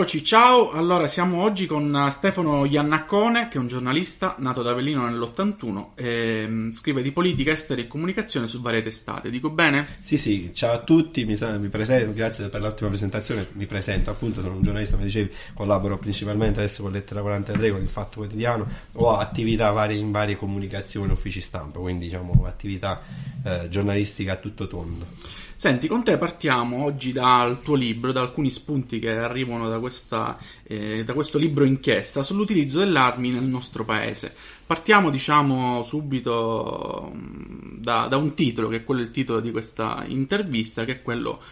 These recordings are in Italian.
Eccoci, ciao. Allora, siamo oggi con Stefano Iannaccone, che è un giornalista nato ad Avellino nell'81 e mm, scrive di politica estera e comunicazione su varie testate. Dico bene? Sì, sì, ciao a tutti, mi, mi presento, grazie per l'ottima presentazione. Mi presento, appunto, sono un giornalista, come dicevi, collaboro principalmente adesso con Lettera 43, con il Fatto Quotidiano, ho attività varie, in varie comunicazioni, uffici stampa, quindi diciamo attività eh, giornalistica a tutto tondo. Senti, con te partiamo oggi dal tuo libro, da alcuni spunti che arrivano da, questa, eh, da questo libro inchiesta sull'utilizzo delle armi nel nostro paese. Partiamo, diciamo, subito mm, da, da un titolo, che è quello il titolo di questa intervista, che è quello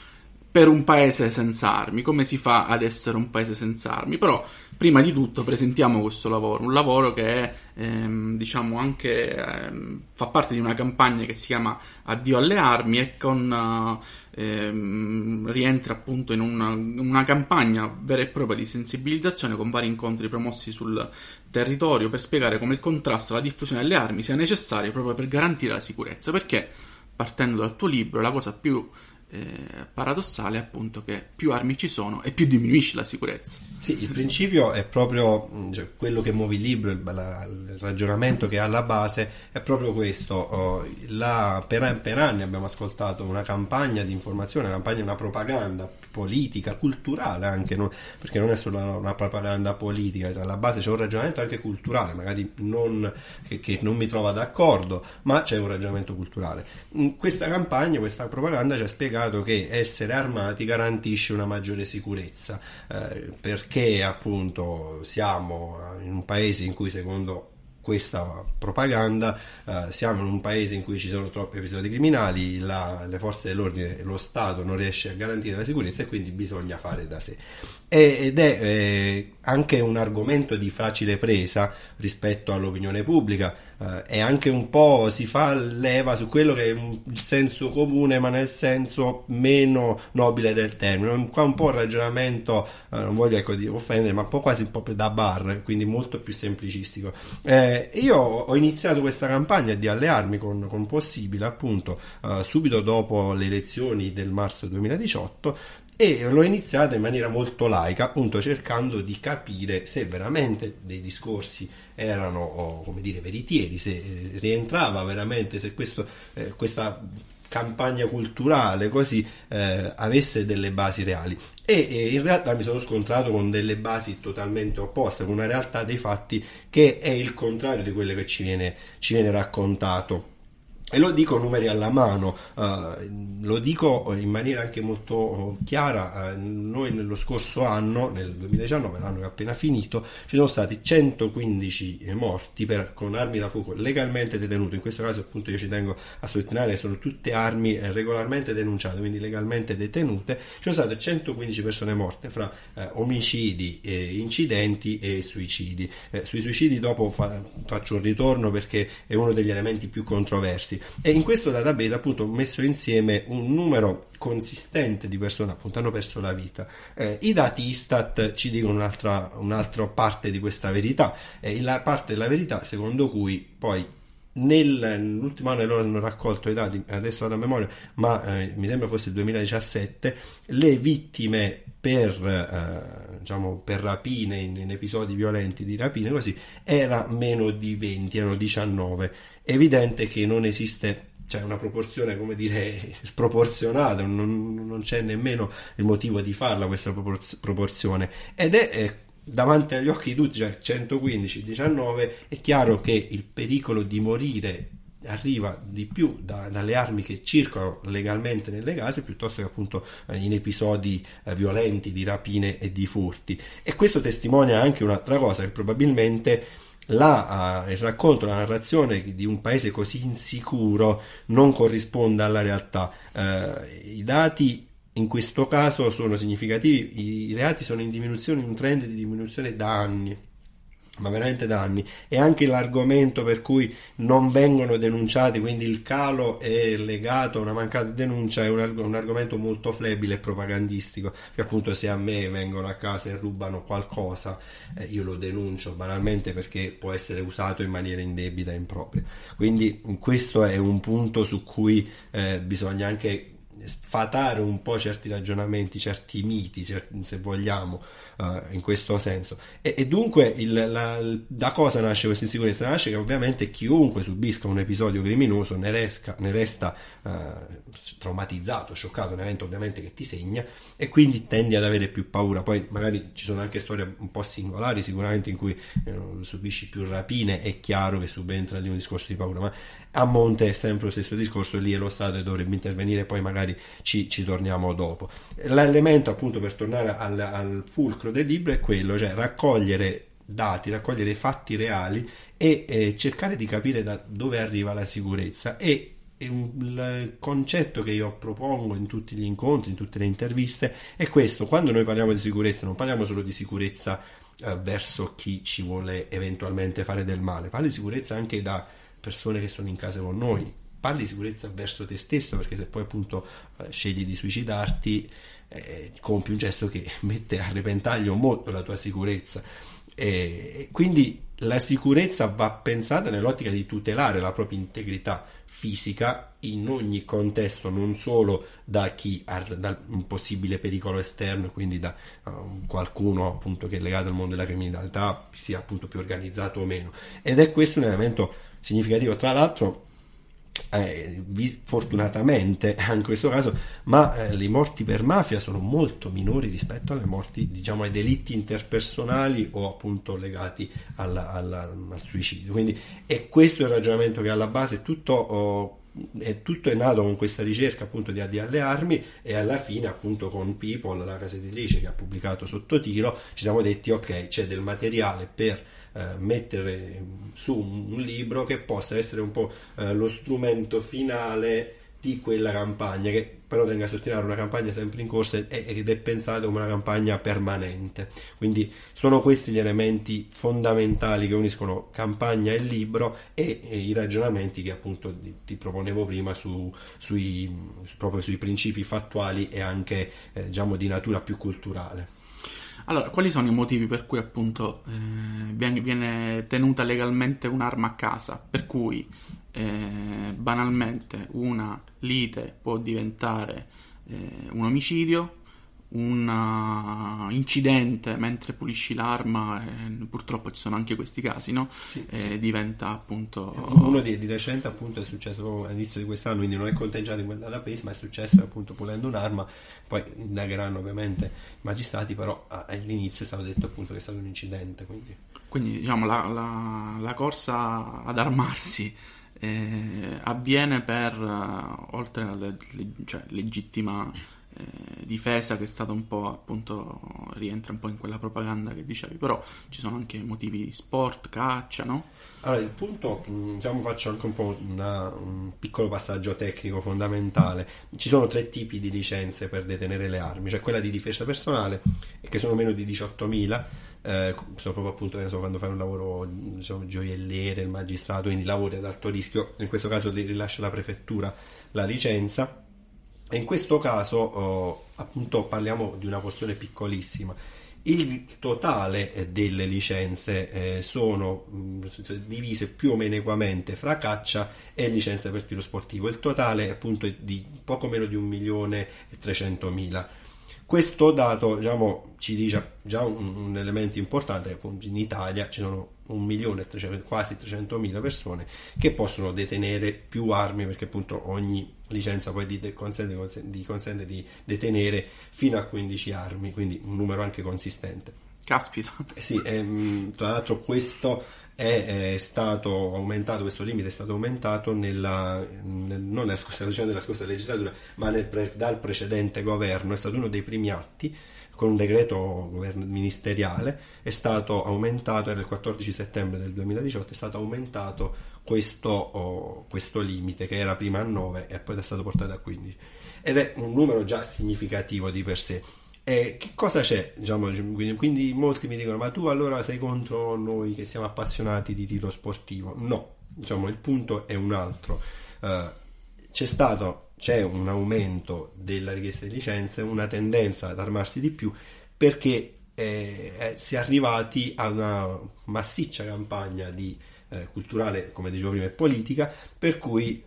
per un paese senza armi, come si fa ad essere un paese senza armi? Però prima di tutto presentiamo questo lavoro, un lavoro che ehm, diciamo anche ehm, fa parte di una campagna che si chiama Addio alle armi e con ehm, rientra appunto in una, una, campagna vera e propria di sensibilizzazione con vari incontri promossi sul territorio per spiegare come il contrasto alla diffusione delle armi sia necessario proprio per garantire la sicurezza, perché partendo dal tuo libro la cosa più eh, paradossale appunto che più armi ci sono e più diminuisce la sicurezza. Sì, il principio è proprio mm, cioè, quello che muove il libro, il, la, il, ragionamento che ha alla base è proprio questo. Oh, la, per, per, anni abbiamo ascoltato una campagna di informazione, una campagna, una propaganda politica, culturale anche, no? perché non è solo una, una, propaganda politica, alla base c'è un ragionamento anche culturale, magari non, che, che non mi trova d'accordo, ma c'è un ragionamento culturale. In questa campagna, questa propaganda ci ha spiegato spiegato che essere armati garantisce una maggiore sicurezza, eh, perché appunto siamo in un paese in cui secondo questa propaganda, eh, siamo in un paese in cui ci sono troppi episodi criminali, la, le forze dell'ordine, lo Stato non riesce a garantire la sicurezza e quindi bisogna fare da sé. Ed è eh, anche un argomento di facile presa rispetto all'opinione pubblica eh, e anche un po' si fa leva su quello che è il senso comune ma nel senso meno nobile del termine. Qua un po' il ragionamento eh, non voglio ecco, offendere ma un po' quasi po' da bar quindi molto più semplicistico. Eh, io ho iniziato questa campagna di allearmi con, con Possibile appunto eh, subito dopo le elezioni del marzo 2018 e l'ho iniziata in maniera molto laica, appunto cercando di capire se veramente dei discorsi erano, come dire, veritieri, se eh, rientrava veramente, se questo, eh, questa campagna culturale così eh, avesse delle basi reali. E, e, in realtà mi sono scontrato con delle basi totalmente opposte con una realtà dei fatti che è il contrario di quello che ci viene, ci viene raccontato e lo dico numeri alla mano, uh, lo dico in maniera anche molto chiara, uh, noi nello scorso anno, nel 2019, l'anno che è appena finito, ci sono stati 115 morti per, con armi da fuoco legalmente detenute, in questo caso appunto io ci tengo a sottolineare che sono tutte armi eh, regolarmente denunciate, quindi legalmente detenute, ci sono state 115 persone morte fra eh, omicidi, eh, incidenti e suicidi. Eh, sui suicidi dopo fa, faccio un ritorno perché è uno degli elementi più controversi e in questo database appunto ho messo insieme un numero consistente di persone appunto hanno perso la vita. Eh, I dati Istat ci dicono un'altra, un'altra parte di questa verità, eh, la parte della verità secondo cui poi nell'ultimo anno loro hanno raccolto i dati, adesso vado a memoria, ma eh, mi sembra fosse il 2017, le vittime per, eh, diciamo, per rapine, in, in, episodi violenti di rapine, così, era meno di 20, erano 19 evidente che non esiste cioè una proporzione come dire sproporzionata, non, non c'è nemmeno il motivo di farla questa proporzione. Ed è, è davanti agli occhi di tutti, cioè 115, 19, è chiaro che il pericolo di morire arriva di più da, dalle armi che circolano legalmente nelle case piuttosto che appunto in episodi eh, violenti di rapine e di furti. E questo testimonia anche un'altra cosa che probabilmente la, il racconto, la narrazione di un paese così insicuro non corrisponde alla realtà. Uh, I dati in questo caso sono significativi, i reati sono in diminuzione, in trend di diminuzione da anni ma veramente da anni. E anche l'argomento per cui non vengono denunciati, quindi il calo è legato a una mancata denuncia, è un, arg- un argomento molto flebile e propagandistico, che appunto se a me vengono a casa e rubano qualcosa, eh, io lo denuncio banalmente perché può essere usato in maniera indebita e impropria. Quindi questo è un punto su cui eh, bisogna anche sfatare un po' certi ragionamenti, certi miti, se vogliamo, uh, in questo senso. E, e dunque il, la, da cosa nasce questa insicurezza? Nasce che ovviamente chiunque subisca un episodio criminoso ne, resca, ne resta uh, traumatizzato, scioccato, un evento ovviamente che ti segna e quindi tendi ad avere più paura. Poi magari ci sono anche storie un po' singolari sicuramente in cui eh, subisci più rapine, è chiaro che subentra lì un discorso di paura, ma a monte è sempre lo stesso discorso, lì è lo Stato e dovrebbe intervenire, poi magari ci, ci torniamo dopo. L'elemento appunto per tornare al, al fulcro del libro è quello, cioè raccogliere dati, raccogliere fatti reali e eh, cercare di capire da dove arriva la sicurezza e il concetto che io propongo in tutti gli incontri, in tutte le interviste è questo, quando noi parliamo di sicurezza non parliamo solo di sicurezza eh, verso chi ci vuole eventualmente fare del male, parliamo di sicurezza anche da persone che sono in casa con noi, parli di sicurezza verso te stesso perché se poi appunto eh, scegli di suicidarti eh, compi un gesto che mette a repentaglio molto la tua sicurezza e quindi la sicurezza va pensata nell'ottica di tutelare la propria integrità fisica in ogni contesto, non solo da chi ha da un possibile pericolo esterno, quindi da uh, qualcuno appunto che è legato al mondo della criminalità, sia appunto più organizzato o meno. Ed è questo un elemento significativo. Tra l'altro, eh, fortunatamente anche in questo caso, ma eh, le morti per mafia sono molto minori rispetto alle morti, diciamo, ai delitti interpersonali o appunto legati alla, alla, al suicidio. Quindi è questo il ragionamento che alla base tutto. Oh, è tutto è nato con questa ricerca appunto di, di alle armi e alla fine appunto con People, la casa editrice che ha pubblicato sotto tiro, ci siamo detti ok c'è del materiale per eh, mettere su un, libro che possa essere un po' eh, lo strumento finale di quella campagna che però tenga a sottolineare una campagna sempre in corso ed è pensata come una campagna permanente. Quindi sono questi gli elementi fondamentali che uniscono campagna e libro e, e i ragionamenti che appunto ti, proponevo prima su, sui, proprio sui principi fattuali e anche eh, diciamo di natura più culturale allora, quali sono i motivi per cui appunto eh, viene, tenuta legalmente un'arma a casa? Per cui eh, banalmente una lite può diventare eh, un omicidio, un uh, incidente mentre pulisci l'arma, eh, purtroppo ci sono anche questi casi, no? Sì, eh, sì. Diventa appunto. Uno di, di, recente, appunto, è successo all'inizio di quest'anno, quindi non è conteggiato in quel database, ma è successo appunto pulendo un'arma. Poi indagheranno ovviamente i magistrati, però all'inizio è stato detto appunto che è stato un incidente. Quindi, quindi diciamo la, la, la corsa ad armarsi. Eh, avviene per uh, oltre alla le, cioè, legittima eh, difesa che è stata un po' appunto rientra un po' in quella propaganda che dicevi però ci sono anche motivi di sport, caccia no? Allora il punto mm, diciamo faccio anche un po' una, un piccolo passaggio tecnico fondamentale ci sono tre tipi di licenze per detenere le armi cioè quella di difesa personale che sono meno di 18.000 eh, sono proprio appunto so, quando fai un lavoro diciamo, gioielliere, il magistrato, quindi lavori ad alto rischio, in questo caso ti rilascia la prefettura la licenza e in questo caso oh, appunto parliamo di una porzione piccolissima. Il totale delle licenze eh, sono mh, divise più o meno equamente fra caccia e licenze per tiro sportivo. Il totale appunto è di poco meno di un milione e trecentomila. Questo dato diciamo, ci dice già un, un elemento importante appunto in Italia ci sono un milione e quasi 300.000 persone che possono detenere più armi perché appunto ogni licenza poi di, consente, di, consente di detenere fino a 15 armi, quindi un numero anche consistente. Caspita. Eh sì, ehm, tra l'altro questo è, è, stato aumentato, questo limite è stato aumentato nella, nel, non nella scorsa, della scorsa legislatura, ma nel, dal precedente governo, è stato uno dei primi atti con un decreto ministeriale. È stato aumentato, era il 14 settembre del 2018, è stato aumentato questo, oh, questo limite che era prima a 9 e poi è stato portato a 15 ed è un numero già significativo di per sé. E che cosa c'è? Diciamo, quindi, molti mi dicono: Ma tu allora sei contro noi che siamo appassionati di tiro sportivo? No, diciamo, il punto è un altro. Uh, c'è stato c'è un aumento della richiesta di licenze, una tendenza ad armarsi di più perché eh, eh, si è arrivati a una massiccia campagna di, eh, culturale, come dicevo prima, e politica, per cui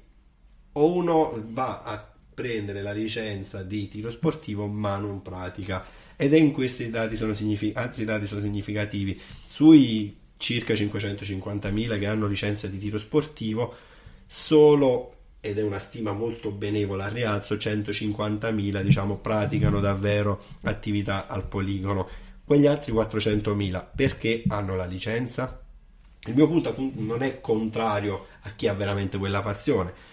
o uno va a prendere la licenza di tiro sportivo ma non pratica. Ed è in questi dati sono signific- altri dati sono significativi. Sui circa 550.000 che hanno licenza di tiro sportivo solo ed è una stima molto benevola al rialzo 150.000 diciamo praticano davvero attività al poligono. Quegli altri 400.000 perché hanno la licenza? Il mio punto non è contrario a chi ha veramente quella passione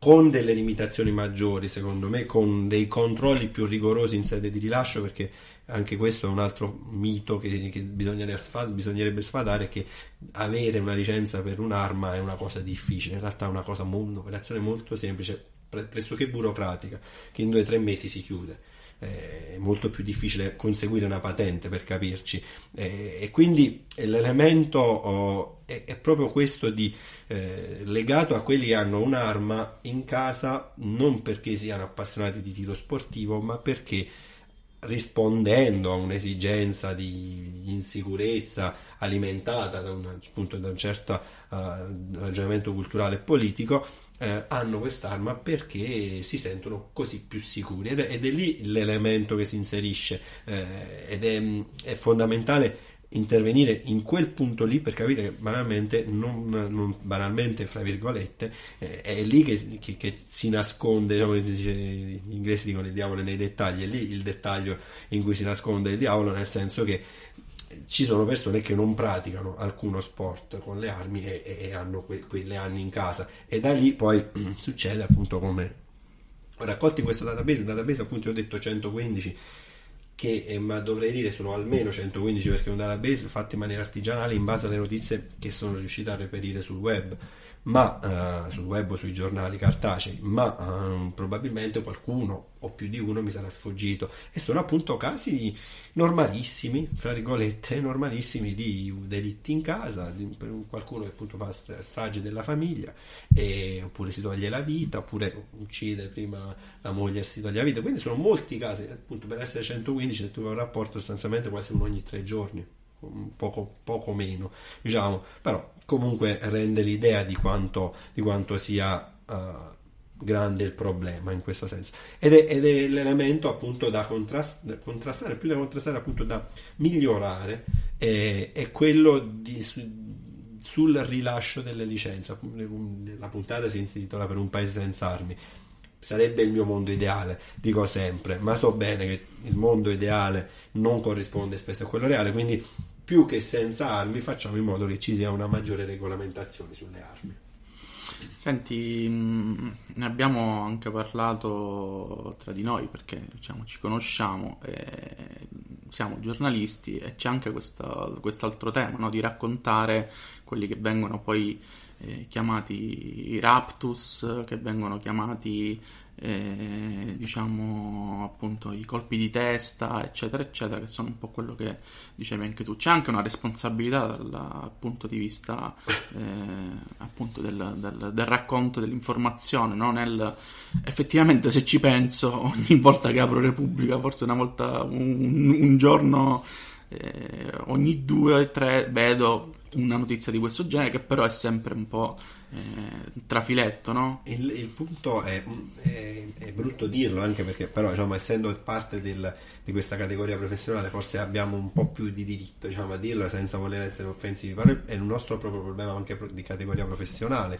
con delle limitazioni maggiori, secondo me, con dei controlli più rigorosi in sede di rilascio, perché anche questo è un altro mito che, che bisognerebbe sfadare, che avere una licenza per un'arma è una cosa difficile, in realtà è una cosa, un'operazione molto semplice, pressoché burocratica, che in due o tre mesi si chiude è molto più difficile conseguire una patente per capirci. E quindi l'elemento oh, è, proprio questo di eh, legato a quelli che hanno un'arma in casa non perché siano appassionati di tiro sportivo ma perché rispondendo a un'esigenza di insicurezza alimentata da, una, appunto, da un certo uh, ragionamento culturale e politico, eh, hanno quest'arma perché si sentono così più sicuri. Ed è, ed è lì l'elemento che si inserisce eh, ed è, è fondamentale intervenire in quel punto lì per capire che banalmente, non, non banalmente, fra virgolette, eh, è lì che, che, che si nasconde, diciamo, gli inglesi dicono il diavolo nei dettagli, è lì il dettaglio in cui si nasconde il diavolo, nel senso che ci sono persone che non praticano alcuno sport con le armi e, e hanno que, quelle armi in casa. E da lì poi succede appunto come raccolti in questo database, database appunto ho detto 115 che eh, ma dovrei dire sono almeno 115 perché è un database fatto in maniera artigianale in base alle notizie che sono riuscito a reperire sul web ma uh, sul web o sui giornali cartacei, ma uh, probabilmente qualcuno o più di uno mi sarà sfuggito. E sono appunto casi normalissimi, fra virgolette, normalissimi di delitti in casa, di, qualcuno che appunto fa strage della famiglia e, oppure si toglie la vita, oppure uccide prima la moglie e si toglie la vita, quindi sono molti casi, appunto per essere 115 se tu fai un rapporto sostanzialmente quasi uno ogni tre giorni poco, poco meno, diciamo, però comunque rende l'idea di quanto, di quanto sia uh, grande il problema in questo senso. Ed è, ed è l'elemento appunto da contrast, contrastare, più da contrastare appunto da migliorare, è, è quello di, su, sul rilascio delle licenze. La puntata si intitola Per un paese senza armi sarebbe il mio mondo ideale, dico sempre, ma so bene che il mondo ideale non corrisponde spesso a quello reale, quindi più che senza armi facciamo in modo che ci sia una maggiore regolamentazione sulle armi. Senti, mm, ne abbiamo anche parlato tra di noi perché diciamo, ci conosciamo, siamo giornalisti e c'è anche questa, quest'altro tema no? di raccontare quelli che vengono poi eh, chiamati i raptus, che vengono chiamati eh, diciamo appunto i colpi di testa, eccetera, eccetera, che sono un po' quello che dicevi anche tu. C'è anche una responsabilità dal punto di vista eh, appunto del, del, del, racconto dell'informazione, no? Nel, effettivamente se ci penso ogni volta che apro Repubblica, forse una volta un, un giorno eh, ogni due o tre vedo una notizia di questo genere, che però è sempre un po' eh, trafiletto, no? Il, il punto è, è, è, brutto dirlo, anche perché, però, diciamo, essendo parte del, di questa categoria professionale, forse abbiamo un po' più di diritto diciamo, a dirlo senza voler essere offensivi, però è un nostro proprio problema anche di categoria professionale,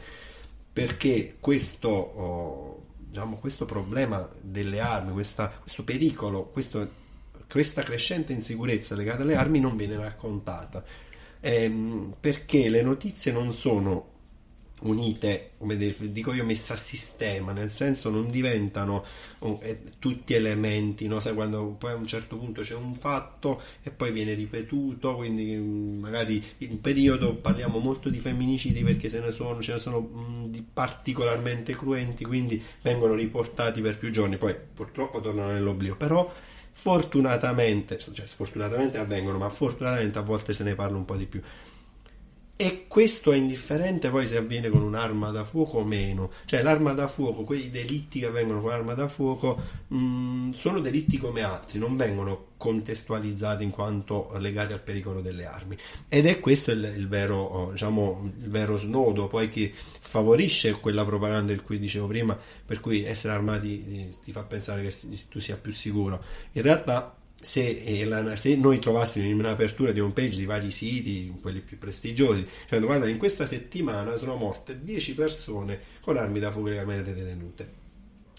perché questo. Oh, diciamo, questo problema delle armi, questa, questo pericolo, questo, questa crescente insicurezza legata alle armi non viene raccontata ehm, perché le notizie non sono unite, come dico io, messe a sistema, nel senso non diventano oh, eh, tutti elementi, no? Sai, quando poi a un certo punto c'è un fatto e poi viene ripetuto, quindi mm, magari in periodo parliamo molto di femminicidi perché se ne sono, ce ne sono mh, mm, particolarmente cruenti, quindi vengono riportati per più giorni, poi purtroppo tornano nell'oblio, però fortunatamente, cioè sfortunatamente avvengono, ma fortunatamente a volte se ne parla un po' di più. E questo è indifferente poi se avviene con un'arma da fuoco o meno. Cioè l'arma da fuoco, quei delitti che avvengono con l'arma da fuoco, mh, mm, sono delitti come altri, non vengono contestualizzati in quanto legati al pericolo delle armi. Ed è questo il, il, vero, oh, diciamo, il vero snodo poi che favorisce quella propaganda di cui dicevo prima, per cui essere armati eh, ti fa pensare che tu sia più sicuro. In realtà se, eh, se, noi trovassimo in un'apertura di home page di vari siti, quelli più prestigiosi, cioè, guarda, in questa settimana sono morte 10 persone con armi da fuoco legalmente detenute.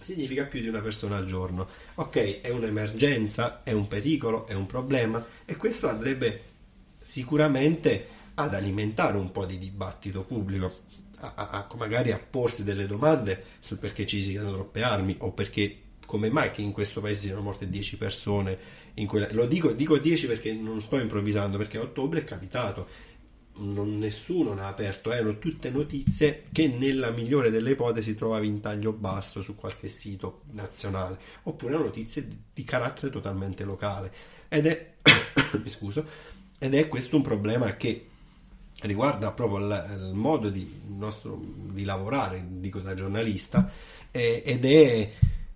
Significa più di una persona al giorno. Ok, è un'emergenza, è un pericolo, è un problema e questo andrebbe sicuramente ad alimentare un po' di dibattito pubblico, a, a, a magari a porsi delle domande sul perché ci siano troppe armi o perché come mai che in questo paese siano morte 10 persone quella, lo dico, dico 10 perché non sto improvvisando, perché a ottobre è capitato, non, nessuno ne ha aperto, erano tutte notizie che nella migliore delle ipotesi trovavi in taglio basso su qualche sito nazionale, oppure notizie di, di carattere totalmente locale. Ed è, mi scuso, ed è questo un problema che riguarda proprio il, il modo di, nostro, di lavorare, dico da giornalista, eh, ed è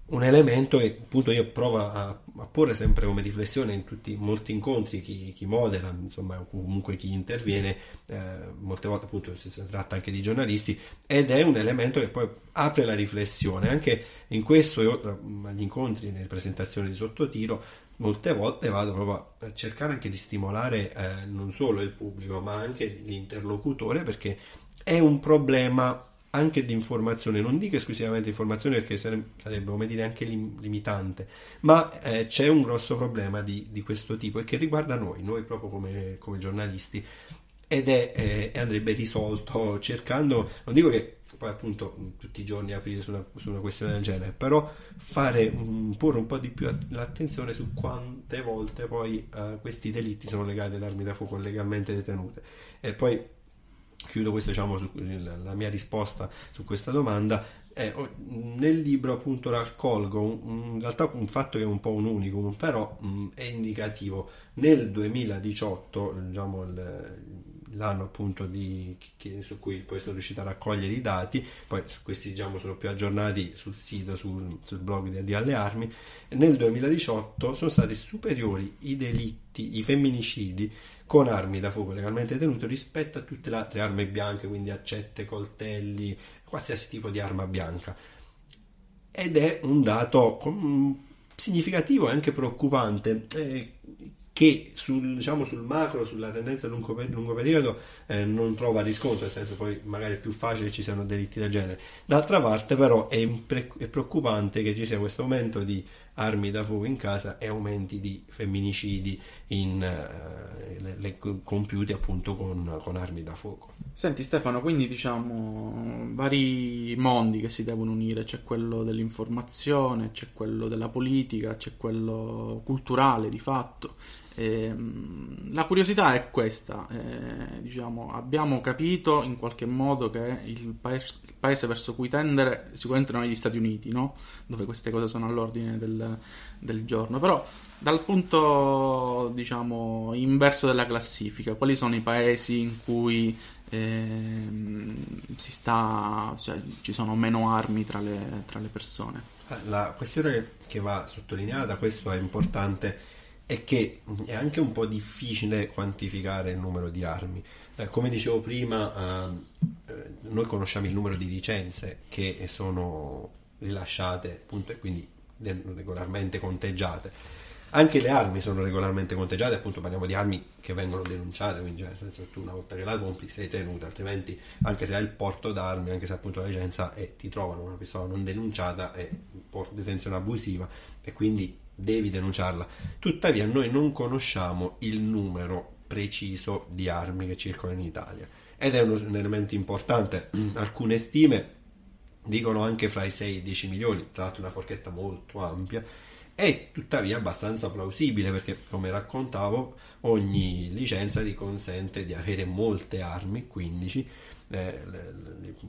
un elemento che appunto io provo a, a, porre sempre come riflessione in tutti molti incontri chi, chi modera insomma comunque chi interviene eh, molte volte appunto si, tratta anche di giornalisti ed è un elemento che poi apre la riflessione. Anche in questo io agli incontri nelle presentazioni di sottotiro molte volte vado proprio a cercare anche di stimolare eh, non solo il pubblico ma anche l'interlocutore perché è un problema anche di informazione, non dico esclusivamente informazione perché sarebbe come dire anche lim- limitante, ma eh, c'è un grosso problema di, di, questo tipo e che riguarda noi, noi proprio come, come giornalisti ed è, eh, andrebbe risolto cercando, non dico che poi appunto tutti i giorni aprire su una, su una questione del genere, però fare un, porre un po' di più l'attenzione su quante volte poi uh, questi delitti sono legati ad armi da fuoco legalmente detenute. E poi chiudo questa diciamo su, la mia risposta su questa domanda. Eh, nel libro appunto raccolgo un, in realtà un fatto che è un po' un unicum però mh, è indicativo. Nel 2018 diciamo il, l'anno appunto di, che, su cui poi sono riuscito a raccogliere i dati poi questi diciamo sono più aggiornati sul sito sul, sul blog di, di Alle Armi nel 2018 sono stati superiori i delitti i femminicidi con armi da fuoco legalmente tenute rispetto a tutte le altre armi bianche, quindi accette, coltelli, qualsiasi tipo di arma bianca. Ed è un dato significativo e anche preoccupante. Eh, che sul, diciamo, sul macro, sulla tendenza a lungo, lungo periodo eh, non trova riscontro, nel senso poi magari è più facile ci siano delitti del genere. D'altra parte però è, impre- è preoccupante che ci sia questo aumento di armi da fuoco in casa e aumenti di femminicidi in, uh, le, le, compiuti appunto con, con, armi da fuoco. Senti Stefano, quindi diciamo vari mondi che si devono unire, c'è quello dell'informazione, c'è quello della politica, c'è quello culturale di fatto eh, la curiosità è questa, eh, diciamo, abbiamo capito in qualche modo che il paese, il paese, verso cui tendere sicuramente non è gli Stati Uniti, no? dove queste cose sono all'ordine del, del giorno, però dal punto diciamo inverso della classifica, quali sono i paesi in cui eh, sta, cioè, ci sono meno armi tra le, tra le persone? La questione che va sottolineata, questo è importante è che è anche un po' difficile quantificare il numero di armi. Eh, come dicevo prima, eh, noi conosciamo il numero di licenze che sono rilasciate appunto, e quindi regolarmente conteggiate. Anche le armi sono regolarmente conteggiate, appunto parliamo di armi che vengono denunciate, quindi cioè, nel senso tu una volta che la compri sei tenuta, altrimenti anche se hai il porto d'armi, anche se appunto la licenza e ti trovano una pistola non denunciata è detenzione abusiva e quindi devi denunciarla. Tuttavia noi non conosciamo il numero preciso di armi che circolano in Italia ed è un, elemento importante. Alcune stime dicono anche fra i 6 e i 10 milioni, tra l'altro una forchetta molto ampia, è tuttavia abbastanza plausibile perché, come raccontavo, ogni licenza ti consente di avere molte armi, 15, eh,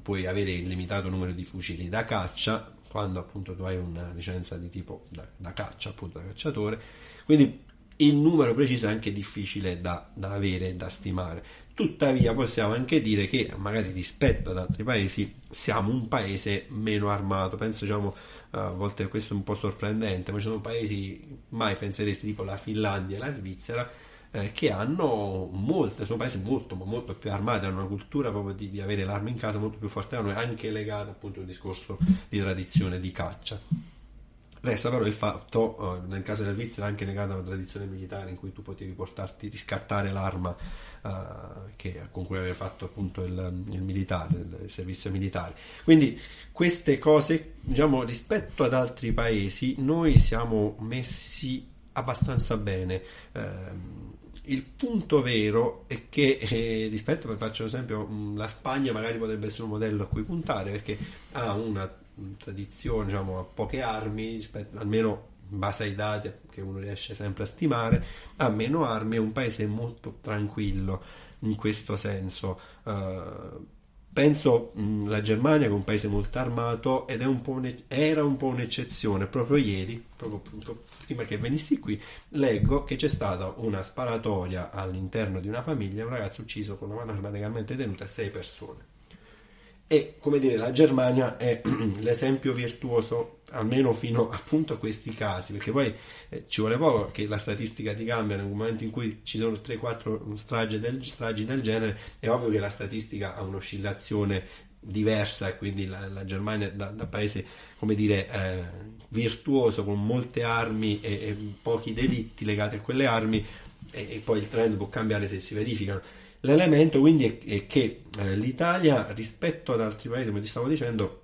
puoi avere il limitato numero di fucili da caccia, quando appunto tu hai una licenza di tipo da, da caccia, appunto da cacciatore. Quindi il numero preciso è anche difficile da, da avere da stimare. Tuttavia possiamo anche dire che magari rispetto ad altri paesi siamo un paese meno armato. Penso diciamo a volte questo è un po' sorprendente, ma ci sono paesi mai penseresti tipo la Finlandia e la Svizzera eh, che hanno molte, sono paesi molto, molto più armati, hanno una cultura proprio di, di avere l'arma in casa molto più forte da noi, anche legata appunto al discorso di tradizione di caccia. Resta però il fatto, eh, nel caso della Svizzera, anche legata a una tradizione militare in cui tu potevi portarti, riscattare l'arma uh, che, con cui avevi fatto appunto il, il, militare, il servizio militare. Quindi queste cose, diciamo, rispetto ad altri paesi, noi siamo messi abbastanza bene. Uh, il punto vero è che eh, rispetto, per faccio esempio, la Spagna magari potrebbe essere un modello a cui puntare perché ha una tradizione, diciamo, a poche armi, rispetto, almeno in base ai dati che uno riesce sempre a stimare, ha meno armi, è un paese molto tranquillo in questo senso. Uh, penso alla Germania che è un paese molto armato ed un era un po' un'eccezione. Proprio ieri, proprio prima che venissi qui, leggo che c'è stata una sparatoria all'interno di una famiglia, un ragazzo ucciso con una mano legalmente tenuta, sei persone. E come dire, la Germania è l'esempio virtuoso, almeno fino appunto a questi casi, perché poi eh, ci vuole poco che la statistica ti cambia nel momento in cui ci sono 3-4 stragi del, stragi del genere, è ovvio che la statistica ha un'oscillazione diversa e quindi la, la Germania da, da, paese come dire eh, virtuoso con molte armi e, e, pochi delitti legati a quelle armi e, e poi il trend può cambiare se si verificano. L'elemento quindi è, è che eh, l'Italia rispetto ad altri paesi, come ti stavo dicendo,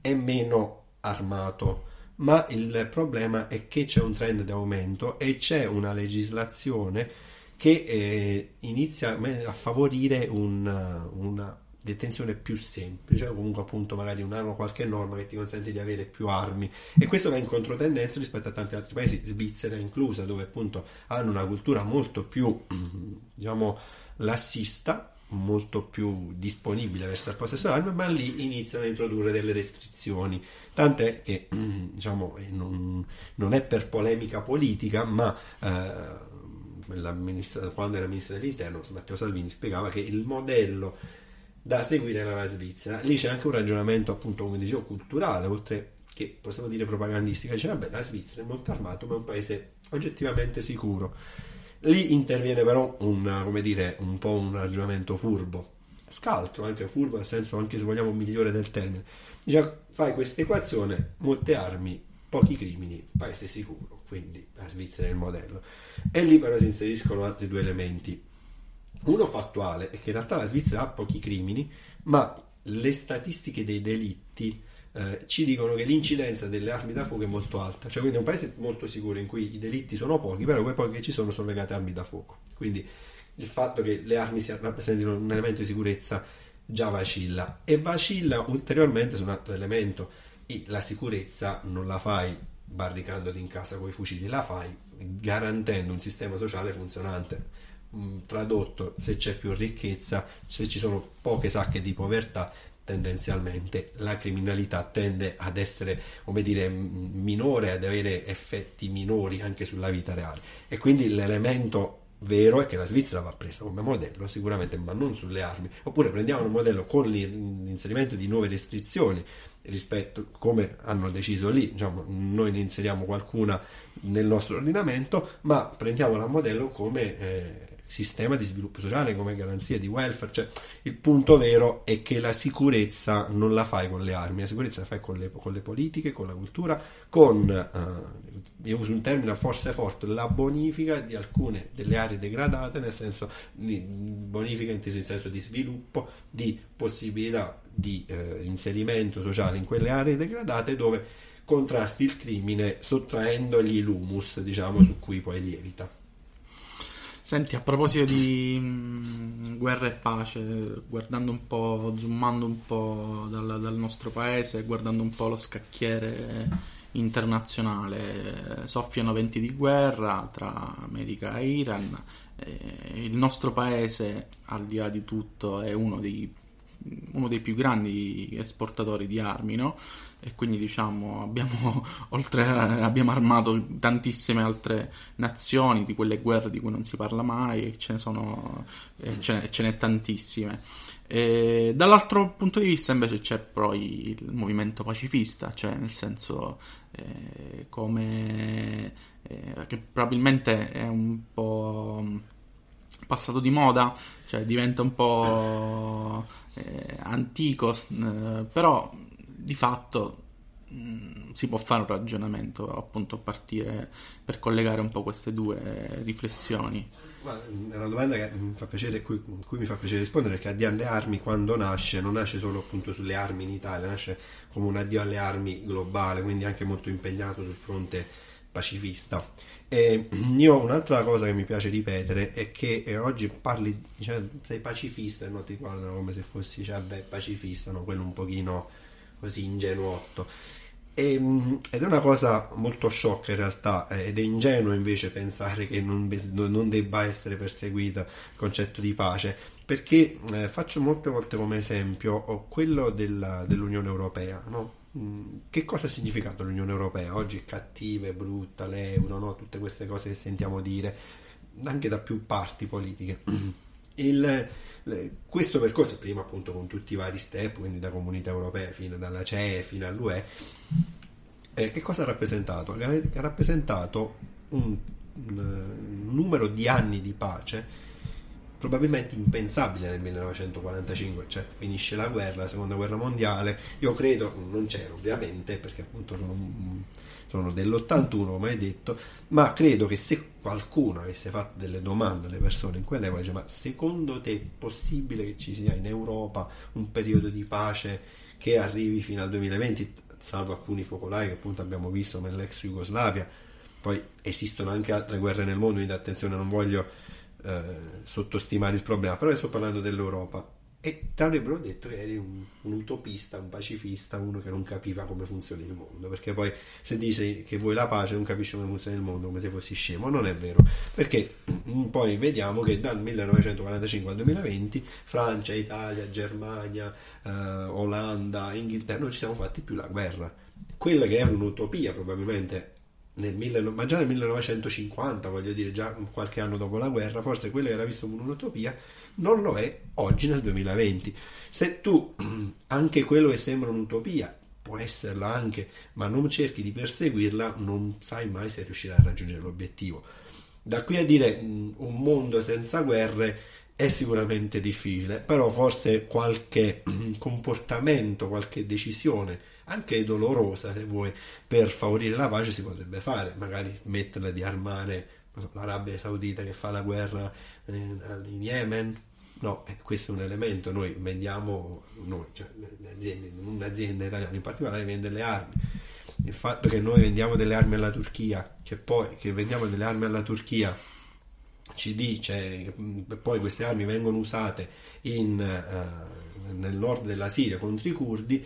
è meno armato, ma il problema è che c'è un trend di aumento e c'è una legislazione che eh, inizia a favorire una, una detenzione più semplice o comunque appunto magari una o qualche norma che ti consente di avere più armi. E questo va in controtendenza rispetto a tanti altri paesi, Svizzera inclusa, dove appunto hanno una cultura molto più diciamo lassista molto più disponibile verso il possesso dell'arma, ma lì iniziano a introdurre delle restrizioni. Tant'è che, diciamo, non, non è per polemica politica, ma eh, quando era ministro dell'interno, Matteo Salvini spiegava che il modello da seguire era la Svizzera. Lì c'è anche un ragionamento, appunto, come dicevo, culturale, oltre che possiamo dire propagandistico. Dice, vabbè, la Svizzera è molto armato, ma è un paese oggettivamente sicuro. Lì interviene però un, come dire, un po' un ragionamento furbo, scaltro, anche furbo, nel senso anche se vogliamo migliore del termine. Dice, fai questa equazione, molte armi, pochi crimini, paese sicuro, quindi la Svizzera è il modello. E lì però si inseriscono altri due elementi. Uno fattuale è che in realtà la Svizzera ha pochi crimini, ma le statistiche dei delitti eh, ci dicono che l'incidenza delle armi da fuoco è molto alta, cioè quindi è un paese molto sicuro in cui i delitti sono pochi, però quei pochi che ci sono sono legati a armi da fuoco. Quindi il fatto che le armi rappresentino un elemento di sicurezza già vacilla e vacilla ulteriormente su un altro elemento. La sicurezza non la fai barricandoti in casa con i fucili, la fai garantendo un sistema sociale funzionante. Mm, tradotto, se c'è più ricchezza, se ci sono poche sacche di povertà, tendenzialmente la criminalità tende ad essere, come dire, minore, ad avere effetti minori anche sulla vita reale. E quindi l'elemento vero è che la Svizzera va presa come modello, sicuramente, ma non sulle armi. Oppure prendiamo un modello con l'inserimento di nuove restrizioni rispetto come hanno deciso lì, diciamo, noi ne inseriamo qualcuna nel nostro ordinamento, ma prendiamola a modello come eh, sistema di sviluppo sociale, come garanzia di welfare. Cioè, il punto vero è che la sicurezza non la fai con le armi, la sicurezza la fai con le, con le politiche, con la cultura, con, uh, io uso un termine forse forte, la bonifica di alcune delle aree degradate, nel senso di bonifica inteso in senso di sviluppo, di possibilità di uh, inserimento sociale in quelle aree degradate dove contrasti il crimine sottraendogli l'humus, diciamo, su cui poi lievita. Senti, a proposito di mm, guerra e pace, guardando un po', zoomando un po' dal, dal, nostro paese, guardando un po' lo scacchiere internazionale, soffiano venti di guerra tra America e Iran. Eh, il nostro paese, al di là di tutto, è uno dei uno dei più grandi esportatori di armi, no? E quindi diciamo abbiamo, oltre abbiamo armato tantissime altre nazioni di quelle guerre di cui non si parla mai, ce ne sono, ce, ne, ce n'è tantissime. E dall'altro punto di vista invece c'è poi il movimento pacifista, cioè nel senso eh, come eh, che probabilmente è un po' passato di moda, cioè diventa un po' eh, antico, eh, però di fatto mh, si può fare un ragionamento appunto a partire per collegare un po' queste due riflessioni. è una domanda che mi fa piacere, cui, cui mi fa piacere rispondere perché Addio alle armi quando nasce non nasce solo appunto sulle armi in Italia, nasce come un addio alle armi globale, quindi anche molto impegnato sul fronte pacifista. E io un'altra cosa che mi piace ripetere è che eh, oggi parli, cioè, sei pacifista e non ti guardano come se fossi, cioè, beh, pacifista, no? quello un pochino così ingenuotto. E, mm, ed è una cosa molto sciocca in realtà, eh, ed è ingenuo invece pensare che non, non debba essere perseguita il concetto di pace, perché eh, faccio molte volte come esempio quello della, dell'Unione Europea, no? Mm, che cosa ha significato l'Unione Europea? Oggi è cattiva, è brutta, l'euro, no? tutte queste cose che sentiamo dire anche da più parti politiche. Il, questo percorso, prima appunto con tutti i vari step, quindi da comunità europea fino dalla CE fino all'UE, eh, che cosa ha rappresentato? Ha rappresentato un, un numero di anni di pace probabilmente impensabile nel 1945, cioè finisce la guerra, la seconda guerra mondiale, io credo, non c'ero ovviamente perché appunto sono, sono dell'81 come hai detto, ma credo che se qualcuno avesse fatto delle domande alle persone in quell'epoca, dice, ma secondo te è possibile che ci sia in Europa un periodo di pace che arrivi fino al 2020, salvo alcuni focolai che appunto abbiamo visto nell'ex Jugoslavia, poi esistono anche altre guerre nel mondo, quindi attenzione, non voglio eh, sottostimare il problema, però sto parlando dell'Europa e ti avrebbero detto che eri un, un, utopista, un pacifista, uno che non capiva come funziona il mondo, perché poi se dici che vuoi la pace non capisci come funziona il mondo, come se fossi scemo, non è vero, perché mm, poi vediamo che dal 1945 al 2020 Francia, Italia, Germania, eh, Olanda, Inghilterra non ci siamo fatti più la guerra. Quella che era un'utopia probabilmente nel, ma già nel 1950, voglio dire, già qualche anno dopo la guerra, forse quello era visto come un'utopia, non lo è oggi nel 2020. Se tu anche quello che sembra un'utopia può esserla anche, ma non cerchi di perseguirla, non sai mai se riuscirai a raggiungere l'obiettivo. Da qui a dire un mondo senza guerre è sicuramente difficile, però forse qualche comportamento, qualche decisione anche dolorosa se vuoi, per favorire la pace si potrebbe fare, magari smetterla di armare l'Arabia Saudita che fa la guerra in Yemen. No, eh, questo è un elemento, noi vendiamo, noi, cioè un'azienda italiana in particolare vende le armi. Il fatto che noi vendiamo delle armi alla Turchia, che poi che vendiamo delle armi alla Turchia ci dice che poi queste armi vengono usate in, uh, nel nord della Siria contro i curdi,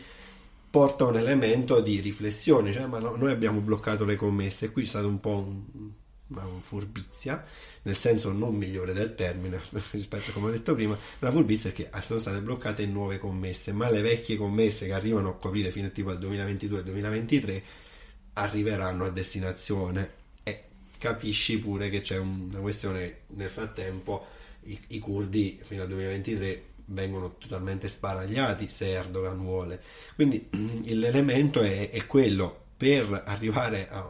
porta un elemento di riflessione, cioè ma no, noi abbiamo bloccato le commesse, qui è stato un po' un, una furbizia, nel senso non migliore del termine rispetto a come ho detto prima, la furbizia è che sono state bloccate nuove commesse, ma le vecchie commesse che arrivano a coprire fino tipo al 2022-2023 arriveranno a destinazione capisci pure che c'è una questione nel frattempo i, i curdi fino al 2023 vengono totalmente sbaragliati se Erdogan vuole. Quindi l'elemento è, è quello, per arrivare a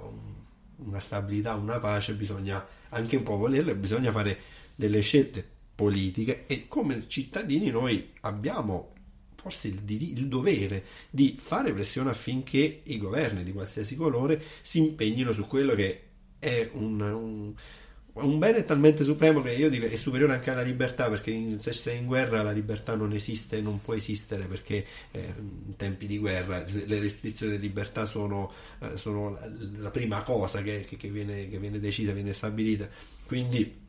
una stabilità, una pace, bisogna anche un po' volerlo e bisogna fare delle scelte politiche e come cittadini noi abbiamo forse il, dir- il, dovere di fare pressione affinché i governi di qualsiasi colore si impegnino su quello che è un, un un bene talmente supremo che io dico è superiore anche alla libertà perché in, se sei in guerra la libertà non esiste non può esistere perché eh, in tempi di guerra le restrizioni di libertà sono, eh, sono la, la, prima cosa che, che, che, viene, che viene decisa, viene stabilita. Quindi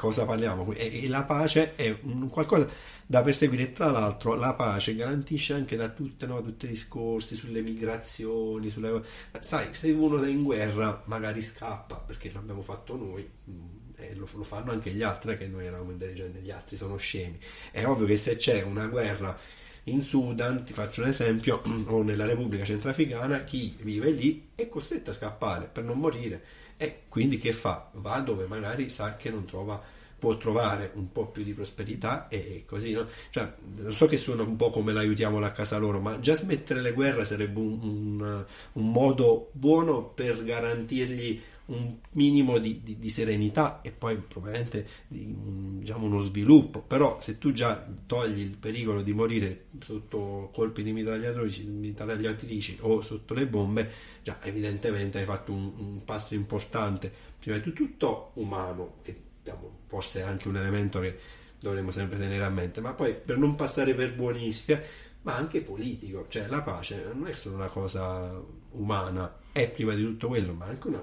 cosa parliamo? E, e la pace è un qualcosa da perseguire. Tra l'altro, la pace garantisce anche da tutte, no, tutti i discorsi sulle migrazioni. Sulle... Sai, se uno è in guerra magari scappa perché l'abbiamo fatto noi. Mm, e lo, lo fanno anche gli altri, che noi eravamo intelligenti, gli altri sono scemi. È ovvio che se c'è una guerra in Sudan, ti faccio un esempio, o nella Repubblica Centrafricana, chi vive lì è costretto a scappare per non morire e quindi che fa? Va dove magari sa che non trova può trovare un po' più di prosperità e così, no? Cioè, non so che suona un po' come l'aiutiamo a casa loro, ma già smettere le guerre sarebbe un, un, un modo buono per garantirgli un minimo di, di, di, serenità e poi probabilmente di, diciamo uno sviluppo. Però se tu già togli il pericolo di morire sotto colpi di mitragliatrici o sotto le bombe già evidentemente hai fatto un, un passo importante. Prima di tutto umano che diciamo, forse è anche un elemento che dovremmo sempre tenere a mente. Ma poi per non passare per buonisti ma anche politico. Cioè la pace non è solo una cosa umana è prima di tutto quello ma anche una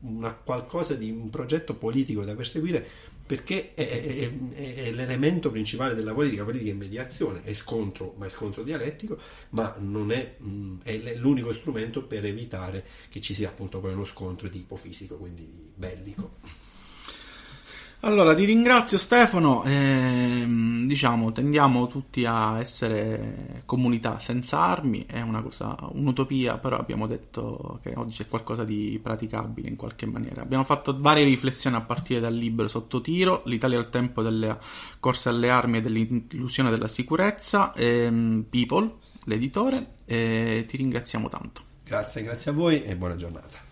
una qualcosa di un progetto politico da perseguire perché è, è, è, l'elemento principale della politica, politica è mediazione, è scontro, ma è scontro dialettico, ma non è, mh, è l'unico strumento per evitare che ci sia appunto poi uno scontro di tipo fisico, quindi bellico. Allora, ti ringrazio Stefano, eh, diciamo, tendiamo tutti a essere comunità senza armi, è una cosa, un'utopia, però abbiamo detto che oggi c'è qualcosa di praticabile in qualche maniera. Abbiamo fatto varie riflessioni a partire dal libro Sotto tiro, l'Italia al tempo delle corse alle armi e dell'illusione della sicurezza, ehm, People, l'editore, e ti ringraziamo tanto. Grazie, grazie a voi e buona giornata.